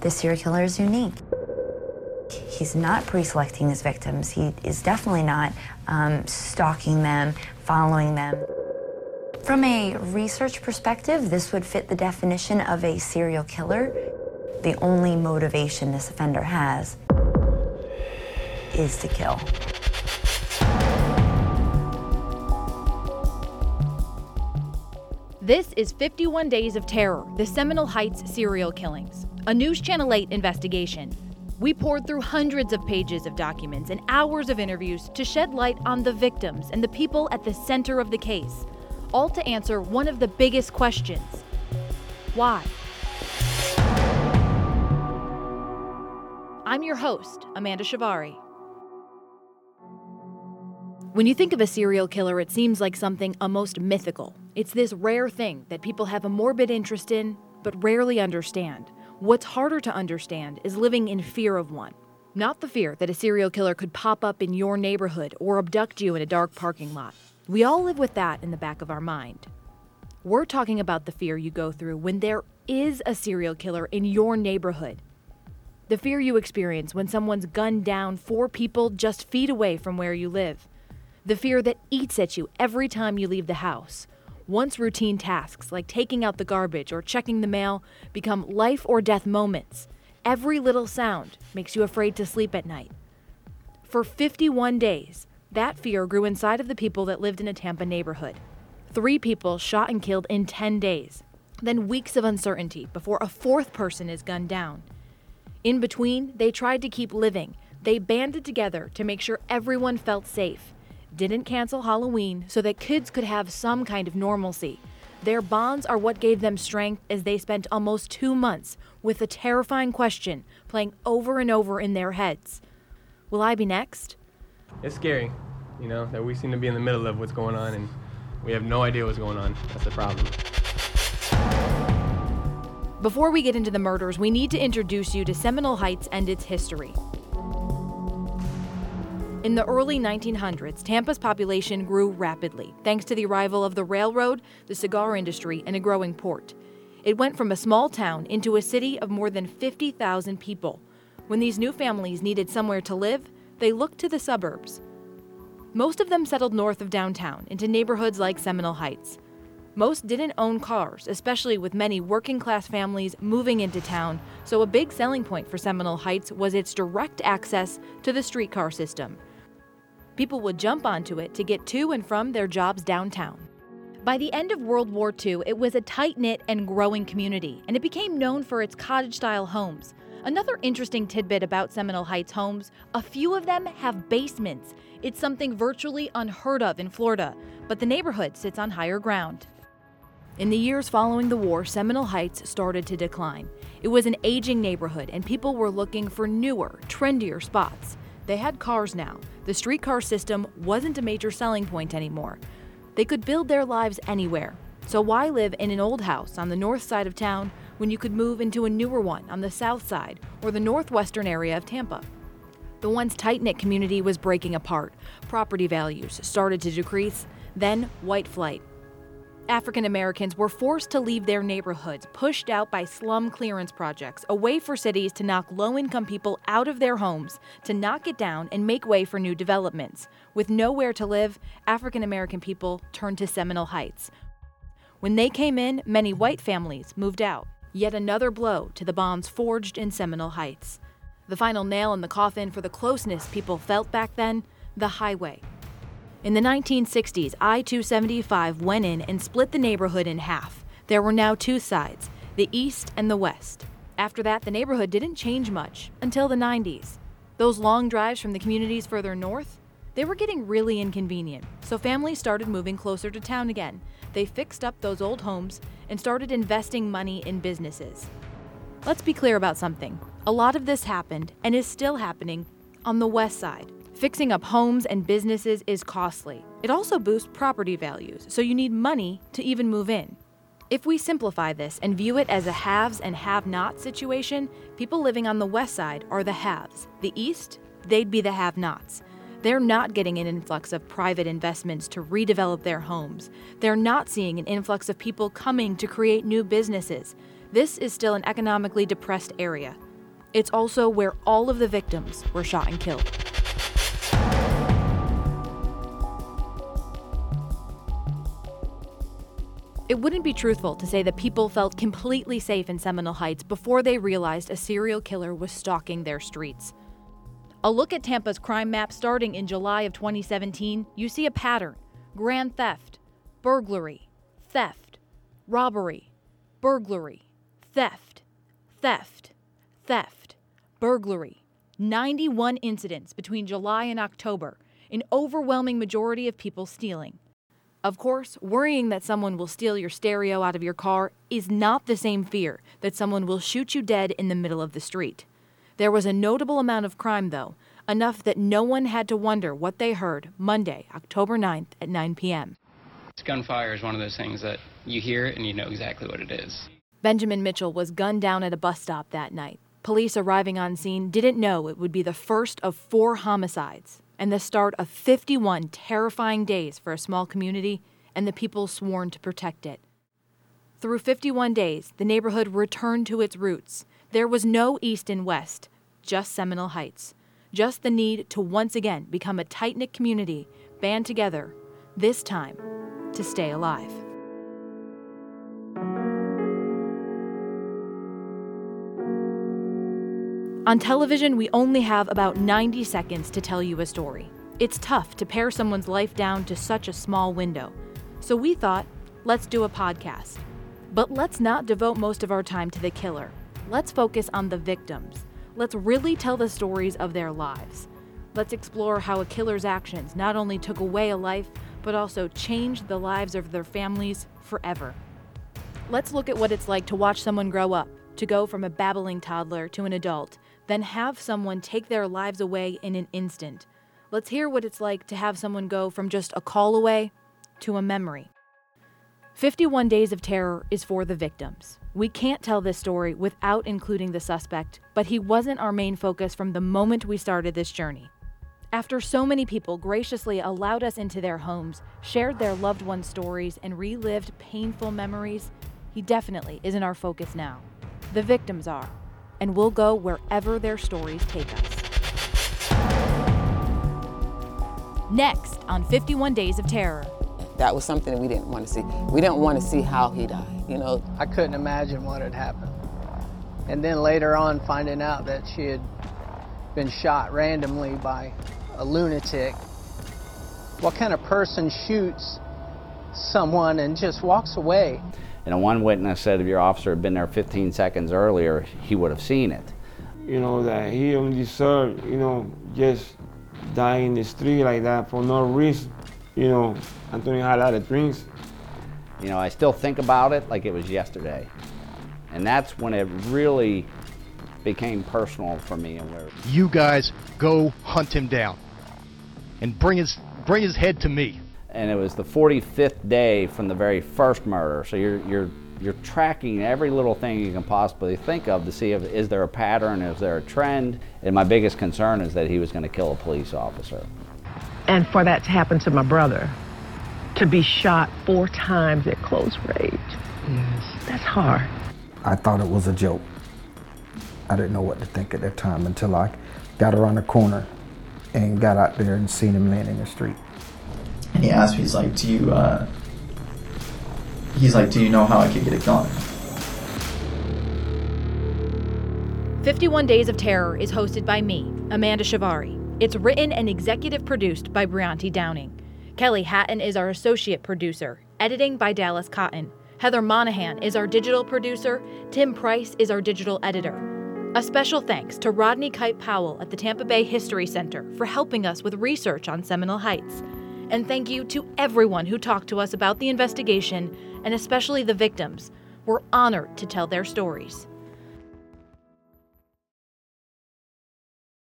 this serial killer is unique. He's not pre selecting his victims, he is definitely not um, stalking them, following them. From a research perspective, this would fit the definition of a serial killer. The only motivation this offender has is to kill. This is 51 Days of Terror, the Seminole Heights serial killings, a News Channel 8 investigation. We poured through hundreds of pages of documents and hours of interviews to shed light on the victims and the people at the center of the case, all to answer one of the biggest questions why? I'm your host, Amanda Shavari. When you think of a serial killer, it seems like something almost mythical. It's this rare thing that people have a morbid interest in, but rarely understand. What's harder to understand is living in fear of one. Not the fear that a serial killer could pop up in your neighborhood or abduct you in a dark parking lot. We all live with that in the back of our mind. We're talking about the fear you go through when there is a serial killer in your neighborhood. The fear you experience when someone's gunned down four people just feet away from where you live. The fear that eats at you every time you leave the house once routine tasks like taking out the garbage or checking the mail become life or death moments. Every little sound makes you afraid to sleep at night. For 51 days, that fear grew inside of the people that lived in a Tampa neighborhood. Three people shot and killed in 10 days, then weeks of uncertainty before a fourth person is gunned down. In between, they tried to keep living. They banded together to make sure everyone felt safe didn't cancel Halloween so that kids could have some kind of normalcy. Their bonds are what gave them strength as they spent almost two months with a terrifying question playing over and over in their heads Will I be next? It's scary, you know, that we seem to be in the middle of what's going on and we have no idea what's going on. That's the problem. Before we get into the murders, we need to introduce you to Seminole Heights and its history. In the early 1900s, Tampa's population grew rapidly thanks to the arrival of the railroad, the cigar industry, and a growing port. It went from a small town into a city of more than 50,000 people. When these new families needed somewhere to live, they looked to the suburbs. Most of them settled north of downtown into neighborhoods like Seminole Heights. Most didn't own cars, especially with many working class families moving into town, so a big selling point for Seminole Heights was its direct access to the streetcar system. People would jump onto it to get to and from their jobs downtown. By the end of World War II, it was a tight knit and growing community, and it became known for its cottage style homes. Another interesting tidbit about Seminole Heights homes a few of them have basements. It's something virtually unheard of in Florida, but the neighborhood sits on higher ground. In the years following the war, Seminole Heights started to decline. It was an aging neighborhood, and people were looking for newer, trendier spots. They had cars now. The streetcar system wasn't a major selling point anymore. They could build their lives anywhere. So why live in an old house on the north side of town when you could move into a newer one on the south side or the northwestern area of Tampa? The once tight knit community was breaking apart. Property values started to decrease. Then, white flight. African Americans were forced to leave their neighborhoods, pushed out by slum clearance projects, a way for cities to knock low income people out of their homes, to knock it down and make way for new developments. With nowhere to live, African American people turned to Seminole Heights. When they came in, many white families moved out. Yet another blow to the bonds forged in Seminole Heights. The final nail in the coffin for the closeness people felt back then the highway. In the 1960s, I 275 went in and split the neighborhood in half. There were now two sides, the east and the west. After that, the neighborhood didn't change much until the 90s. Those long drives from the communities further north, they were getting really inconvenient, so families started moving closer to town again. They fixed up those old homes and started investing money in businesses. Let's be clear about something. A lot of this happened and is still happening on the west side. Fixing up homes and businesses is costly. It also boosts property values, so you need money to even move in. If we simplify this and view it as a haves and have not situation, people living on the west side are the haves. The east, they'd be the have nots. They're not getting an influx of private investments to redevelop their homes. They're not seeing an influx of people coming to create new businesses. This is still an economically depressed area. It's also where all of the victims were shot and killed. It wouldn't be truthful to say that people felt completely safe in Seminole Heights before they realized a serial killer was stalking their streets. A look at Tampa's crime map starting in July of 2017, you see a pattern grand theft, burglary, theft, robbery, burglary, theft, theft, theft, burglary. 91 incidents between July and October, an overwhelming majority of people stealing. Of course, worrying that someone will steal your stereo out of your car is not the same fear that someone will shoot you dead in the middle of the street. There was a notable amount of crime, though, enough that no one had to wonder what they heard Monday, October 9th at 9 p.m. Gunfire is one of those things that you hear and you know exactly what it is. Benjamin Mitchell was gunned down at a bus stop that night. Police arriving on scene didn't know it would be the first of four homicides and the start of 51 terrifying days for a small community and the people sworn to protect it. Through 51 days, the neighborhood returned to its roots. There was no east and west, just Seminole Heights. Just the need to once again become a tight knit community, band together, this time to stay alive. On television, we only have about 90 seconds to tell you a story. It's tough to pare someone's life down to such a small window. So we thought, let's do a podcast. But let's not devote most of our time to the killer. Let's focus on the victims. Let's really tell the stories of their lives. Let's explore how a killer's actions not only took away a life, but also changed the lives of their families forever. Let's look at what it's like to watch someone grow up, to go from a babbling toddler to an adult, then have someone take their lives away in an instant. Let's hear what it's like to have someone go from just a call away to a memory. 51 Days of Terror is for the victims. We can't tell this story without including the suspect, but he wasn't our main focus from the moment we started this journey. After so many people graciously allowed us into their homes, shared their loved ones' stories, and relived painful memories, he definitely isn't our focus now. The victims are and we'll go wherever their stories take us. Next on 51 Days of Terror. That was something that we didn't want to see. We didn't want to see how he died, you know. I couldn't imagine what had happened. And then later on, finding out that she had been shot randomly by a lunatic. What kind of person shoots someone and just walks away? And one witness said if your officer had been there 15 seconds earlier, he would have seen it. You know, that he don't deserve, you know, just die in the street like that for no reason. You know, Antonio had a lot of drinks. You know, I still think about it like it was yesterday. And that's when it really became personal for me and where You guys go hunt him down and bring his bring his head to me and it was the 45th day from the very first murder. So you're you're you're tracking every little thing you can possibly think of to see if is there a pattern, is there a trend. And my biggest concern is that he was going to kill a police officer. And for that to happen to my brother, to be shot four times at close range, yes, that's hard. I thought it was a joke. I didn't know what to think at that time until I got around the corner and got out there and seen him laying in the street and he asked me, he's like, do you, uh, he's like, do you know how I could get it going? 51 Days of Terror is hosted by me, Amanda Shivari. It's written and executive produced by Brianti Downing. Kelly Hatton is our associate producer, editing by Dallas Cotton. Heather Monahan is our digital producer. Tim Price is our digital editor. A special thanks to Rodney Kite Powell at the Tampa Bay History Center for helping us with research on Seminole Heights. And thank you to everyone who talked to us about the investigation and especially the victims. We're honored to tell their stories.